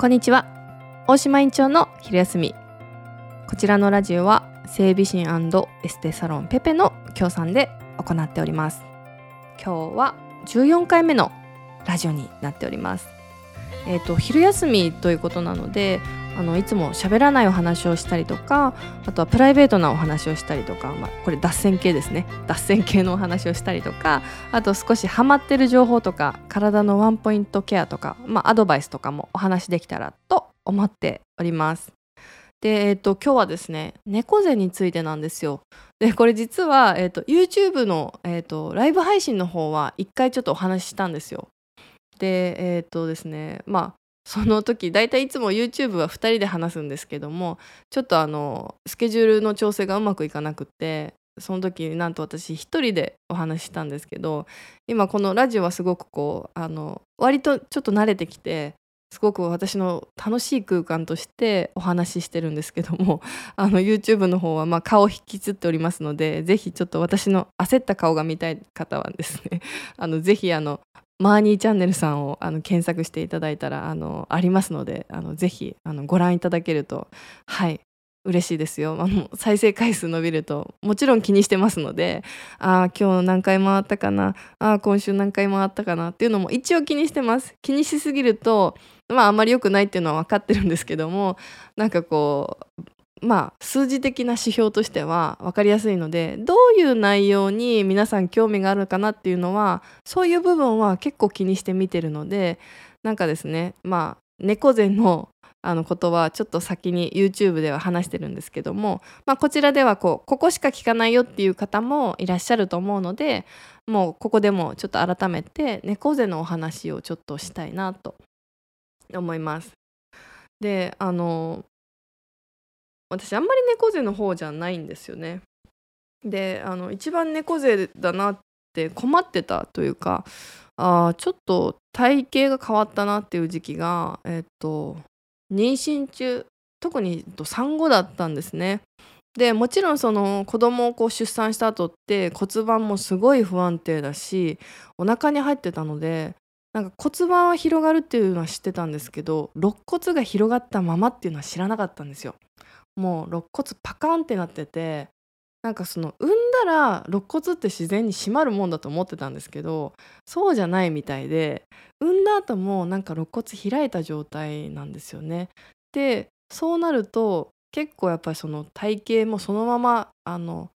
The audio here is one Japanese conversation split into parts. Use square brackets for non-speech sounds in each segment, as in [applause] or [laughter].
こんにちは。大島院長の昼休み。こちらのラジオは整備士エステサロンペペの協賛で行っております。今日は14回目のラジオになっております。え、ー、と昼休みということなのであのいつも喋らないお話をしたりとかあとはプライベートなお話をしたりとか、まあ、これ脱線系ですね脱線系のお話をしたりとかあと少しハマってる情報とか体のワンポイントケアとか、まあ、アドバイスとかもお話できたらと思っております。で、え、ー、と、今日はですね、猫背についてなんですよ。で、これ実は、え、ー、と、YouTube の、え、ー、と、ライブ配信の方は一回ちょっとお話ししたんですよ。で、えっ、とですね、まあ、その時大体いつも YouTube は2人で話すんですけどもちょっとあのスケジュールの調整がうまくいかなくってその時なんと私1人でお話ししたんですけど今このラジオはすごくこうあの割とちょっと慣れてきてすごく私の楽しい空間としてお話ししてるんですけども [laughs] あの YouTube の方はま顔引きつっておりますのでぜひちょっと私の焦った顔が見たい方はですねあのぜひあのマーニーチャンネルさんをあの検索していただいたらあのありますのであのぜひあのご覧いただけるとはい嬉しいですよ。あの再生回数伸びるともちろん気にしてますのでああ今日何回回ったかなああ今週何回回ったかなっていうのも一応気にしてます。気にしすぎるとまああんまり良くないっていうのは分かってるんですけどもなんかこうまあ数字的な指標としては分かりやすいのでどういう内容に皆さん興味があるかなっていうのはそういう部分は結構気にして見てるのでなんかですねまあ猫背のあのことはちょっと先に YouTube では話してるんですけども、まあ、こちらではこうここしか聞かないよっていう方もいらっしゃると思うのでもうここでもちょっと改めて猫背のお話をちょっとしたいなと思います。であの私あんまり猫背の方じゃないんですよね。であの一番猫背だなって困ってたというかあちょっと体型が変わったなっていう時期が、えっと、妊娠中特に産後だったんですね。でもちろんその子供をこう出産した後って骨盤もすごい不安定だしお腹に入ってたのでなんか骨盤は広がるっていうのは知ってたんですけど肋骨が広がったままっていうのは知らなかったんですよ。もう肋骨パカンってなっててなんかその産んだら肋骨って自然に締まるもんだと思ってたんですけどそうじゃないみたいで産んだ後もなんか肋骨開いた状態なんですよね。でそうなると結構やっぱりその体型もそのままあの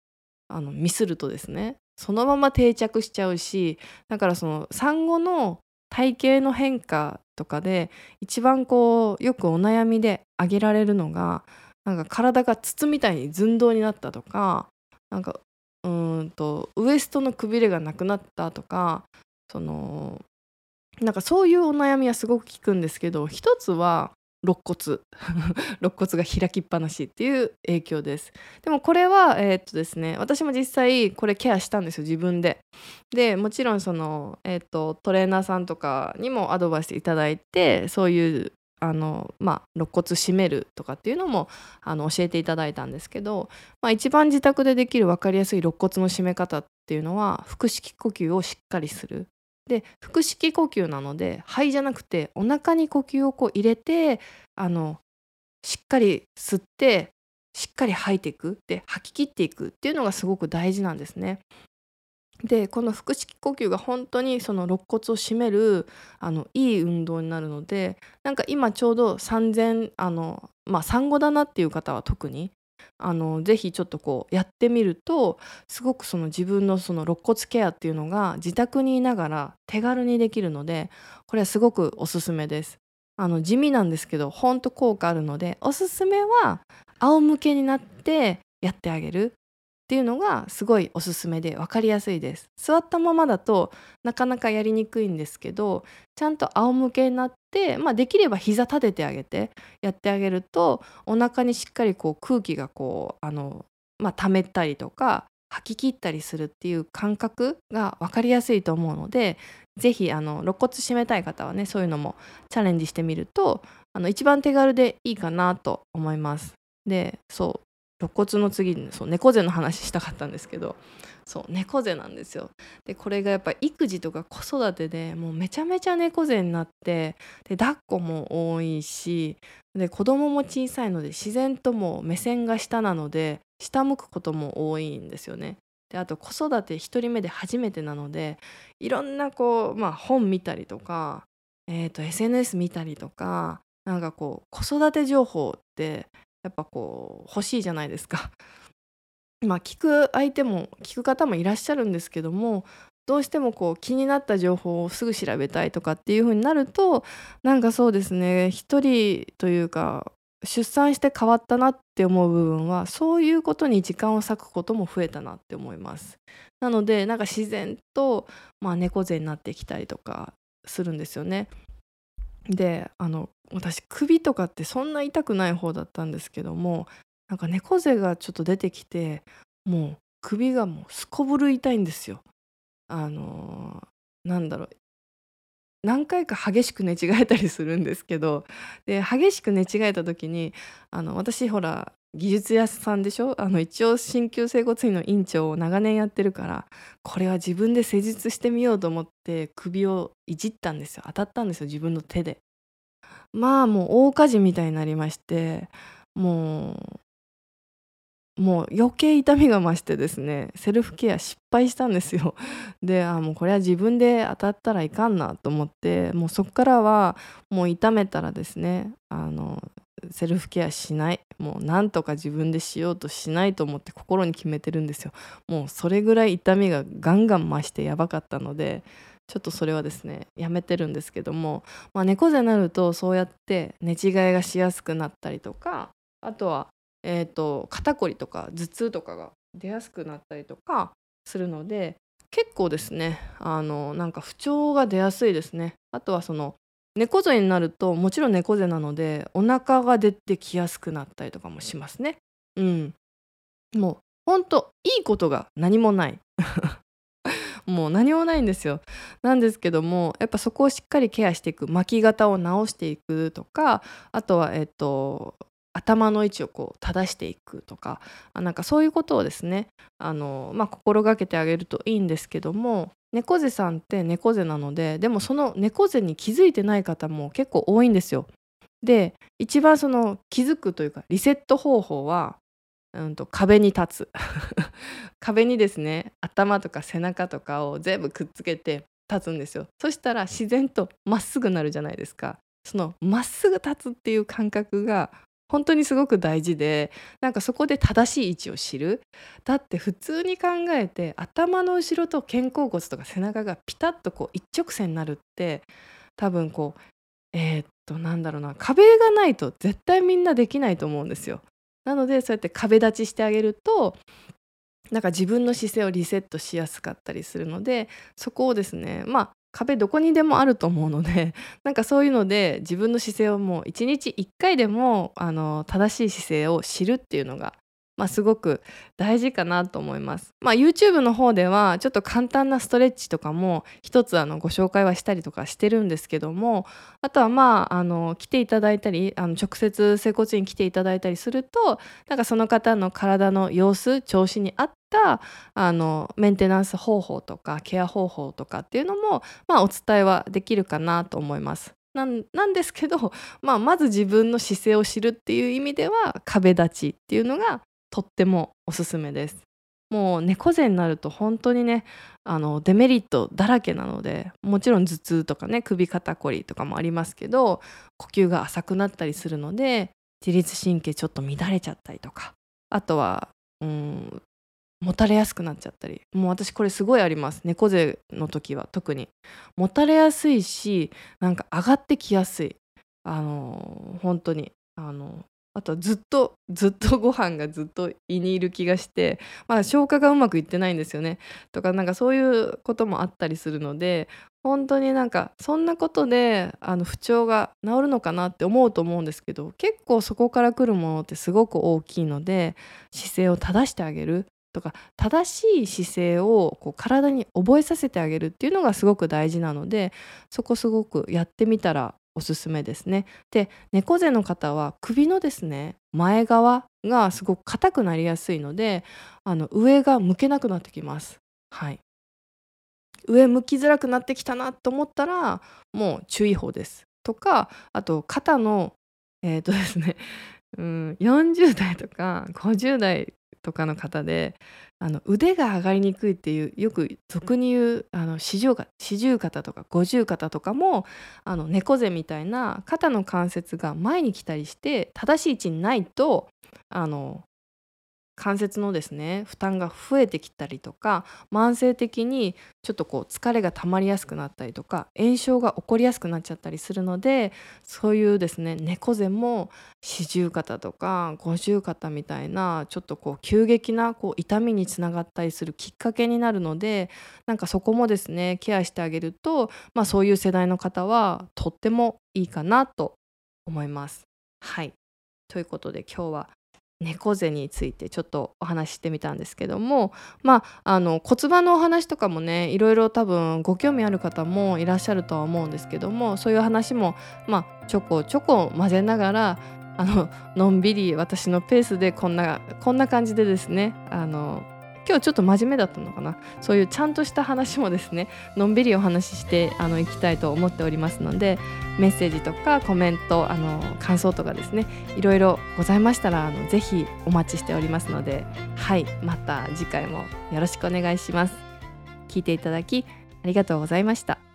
あのミスるとですねそのまま定着しちゃうしだからその産後の体型の変化とかで一番こうよくお悩みで挙げられるのがなんか体が筒みたいに寸胴になったとかなんかうんとウエストのくびれがなくなったとかそのなんかそういうお悩みはすごく聞くんですけど一つは肋骨。[laughs] 肋骨が開きっぱなしっていう影響です。でもこれはえー、っとですね私も実際これケアしたんですよ自分で。でもちろんその、えー、っとトレーナーさんとかにもアドバイスいただいてそういうあのまあ、肋骨締めるとかっていうのもあの教えていただいたんですけど、まあ、一番自宅でできる分かりやすい肋骨の締め方っていうのは腹式呼吸をしっかりする。で腹式呼吸なので肺じゃなくてお腹に呼吸をこう入れてあのしっかり吸ってしっかり吐いていくで吐き切っていくっていうのがすごく大事なんですね。でこの腹式呼吸が本当にその肋骨を締めるあのいい運動になるのでなんか今ちょうど産あのまあ産後だなっていう方は特にあのぜひちょっとこうやってみるとすごくその自分のその肋骨ケアっていうのが自宅にいながら手軽にできるのでこれはすごくおすすめです。あの地味なんですけどほんと効果あるのでおすすめは仰向けになってやってあげるっていうのがすごいおすすめで分かりやすいです座ったままだとなかなかやりにくいんですけどちゃんと仰向けになって、まあ、できれば膝立ててあげてやってあげるとお腹にしっかりこう空気がこうあの、まあ、溜めたりとか吐き切ったりするっていう感覚が分かりやすいと思うので是非肋骨締めたい方はねそういうのもチャレンジしてみるとあの一番手軽でいいかなと思います。でそう肋骨の次にそう猫背の話したかったんですけどそう猫背なんですよ。でこれがやっぱ育児とか子育てでもうめちゃめちゃ猫背になってで抱っこも多いしで子供も小さいので自然とも目線が下なので下向くことも多いんですよね。であと子育て1人目で初めてなのでいろんなこう、まあ、本見たりとか、えーと、SNS 見たりとかなんかこう子育て情報ってやっぱこう欲しいじゃないですか。[laughs] まあ聞く相手も聞く方もいらっしゃるんですけどもどうしてもこう気になった情報をすぐ調べたいとかっていう風になるとなんかそうですね一人というか出産して変わったなって思う部分はそういうことに時間を割くことも増えたなって思いますなのでなんか自然と、まあ、猫背になってきたりとかするんですよねであの私首とかってそんな痛くない方だったんですけどもなんか猫背がちょっと出てきてもう首がもうすこぶる痛いんですよ。あのー、なんだろう。何回か激しく寝違えたりするんですけどで激しく寝違えた時にあの私ほら技術屋さんでしょ？あの一応鍼灸整骨院の院長を長年やってるからこれは自分で施術してみようと思って首をいじったんですよ。当たったんですよ自分の手で。まあもう大火事みたいになりましてもうもう余計痛みが増してですねセルフケア失敗したんですよ。[laughs] であもうこれは自分で当たったらいかんなと思ってもうそっからはもう痛めたらですねあのセルフケアしない。もうなんとか自分でしようとしないと思って心に決めてるんですよ。もうそれぐらい痛みがガンガン増してやばかったのでちょっとそれはですねやめてるんですけども、まあ、猫背になるとそうやって寝違いがしやすくなったりとかあとはえーと、肩こりとか頭痛とかが出やすくなったりとかするので結構ですねあのなんか不調が出やすいですね。あとはその猫背になるともちろん猫背なのでお腹が出てきやすくなったりとかもしますね。うん。もうほんといいことが何もない。[laughs] もう何もないんですよ。なんですけどもやっぱそこをしっかりケアしていく巻き方を直していくとかあとはえっ、と頭の位置をこう正していくとかなんかそういうことをですねあの、まあ、心がけてあげるといいんですけども猫背さんって猫背なのででもその猫背に気づいてない方も結構多いんですよ。で一番その気づくというかリセット方法は、うん、壁に立つ。[laughs] 壁にですね頭とか背中とかを全部くっつけて立つんですよ。そしたら自然とまっすぐなるじゃないですか。そのまっすぐ立つっていう感覚が本当にすごく大事でなんかそこで正しい位置を知るだって普通に考えて頭の後ろと肩甲骨とか背中がピタッとこう一直線になるって多分こうえー、っとなんだろうな壁がないと絶対みんなできないと思うんですよ。なのでそうやって壁立ちしてあげるとなんか自分の姿勢をリセットしやすかったりするのでそこをですねまあ壁どこにでもあると思うので [laughs] なんかそういうので自分の姿勢をもう一日一回でもあの正しい姿勢を知るっていうのがまあ、すごく大事かなと思います。まあ、YouTube の方ではちょっと簡単なストレッチとかも一つあのご紹介はしたりとかしてるんですけどもあとはまああの来ていただいたりあの直接整骨院来ていただいたりするとなんかその方の体の様子調子に合ったあのメンテナンス方法とかケア方法とかっていうのも、まあ、お伝えはできるかなと思います。なんなんですけど、まあ、まず自分の姿勢を知るっていう意味では壁立ちっていうのがとってもおすすめです。もう猫背になると本当にねあのデメリットだらけなのでもちろん頭痛とかね首肩こりとかもありますけど呼吸が浅くなったりするので自律神経ちょっと乱れちゃったりとかあとはうんもたれやすくなっちゃったりもう私これすごいあります。猫背の時は特に。もたれやすいしなんか上がってきやすい。あの本当にあのあとずっとずっとご飯がずっと胃にいる気がしてまあ消化がうまくいってないんですよね。とかなんかそういうこともあったりするので本当になんかそんなことであの不調が治るのかなって思うと思うんですけど結構そこから来るものってすごく大きいので姿勢を正してあげる。とか正しい姿勢をこう体に覚えさせてあげるっていうのがすごく大事なのでそこすごくやってみたらおすすめですね。で猫背の方は首のですね前側がすごく硬くなりやすいのであの上が向けなくなってきます。はい上向きづらくなってきたなと思ったらもう注意報です。とかあと肩のえっ、ー、とですねうん、40代とか50代とかの方であの腕が上がりにくいっていうよく俗に言うあの四十肩とか五十肩とかもあの猫背みたいな肩の関節が前に来たりして正しい位置にないとあの関節のですね負担が増えてきたりとか慢性的にちょっとこう疲れが溜まりやすくなったりとか炎症が起こりやすくなっちゃったりするのでそういうですね猫背も四十肩とか五十肩みたいなちょっとこう急激なこう痛みにつながったりするきっかけになるのでなんかそこもですねケアしてあげると、まあ、そういう世代の方はとってもいいかなと思います。はいということで今日は猫背についてちょっとお話ししてみたんですけどもまああの骨盤のお話とかもねいろいろ多分ご興味ある方もいらっしゃるとは思うんですけどもそういう話もまあちょこちょこ混ぜながらあののんびり私のペースでこんなこんな感じでですねあの今日ちょっと真面目だったのかな。そういうちゃんとした話もですねのんびりお話ししてあのいきたいと思っておりますのでメッセージとかコメントあの感想とかですねいろいろございましたらあのぜひお待ちしておりますのではいまた次回もよろしくお願いします。聞いていただきありがとうございました。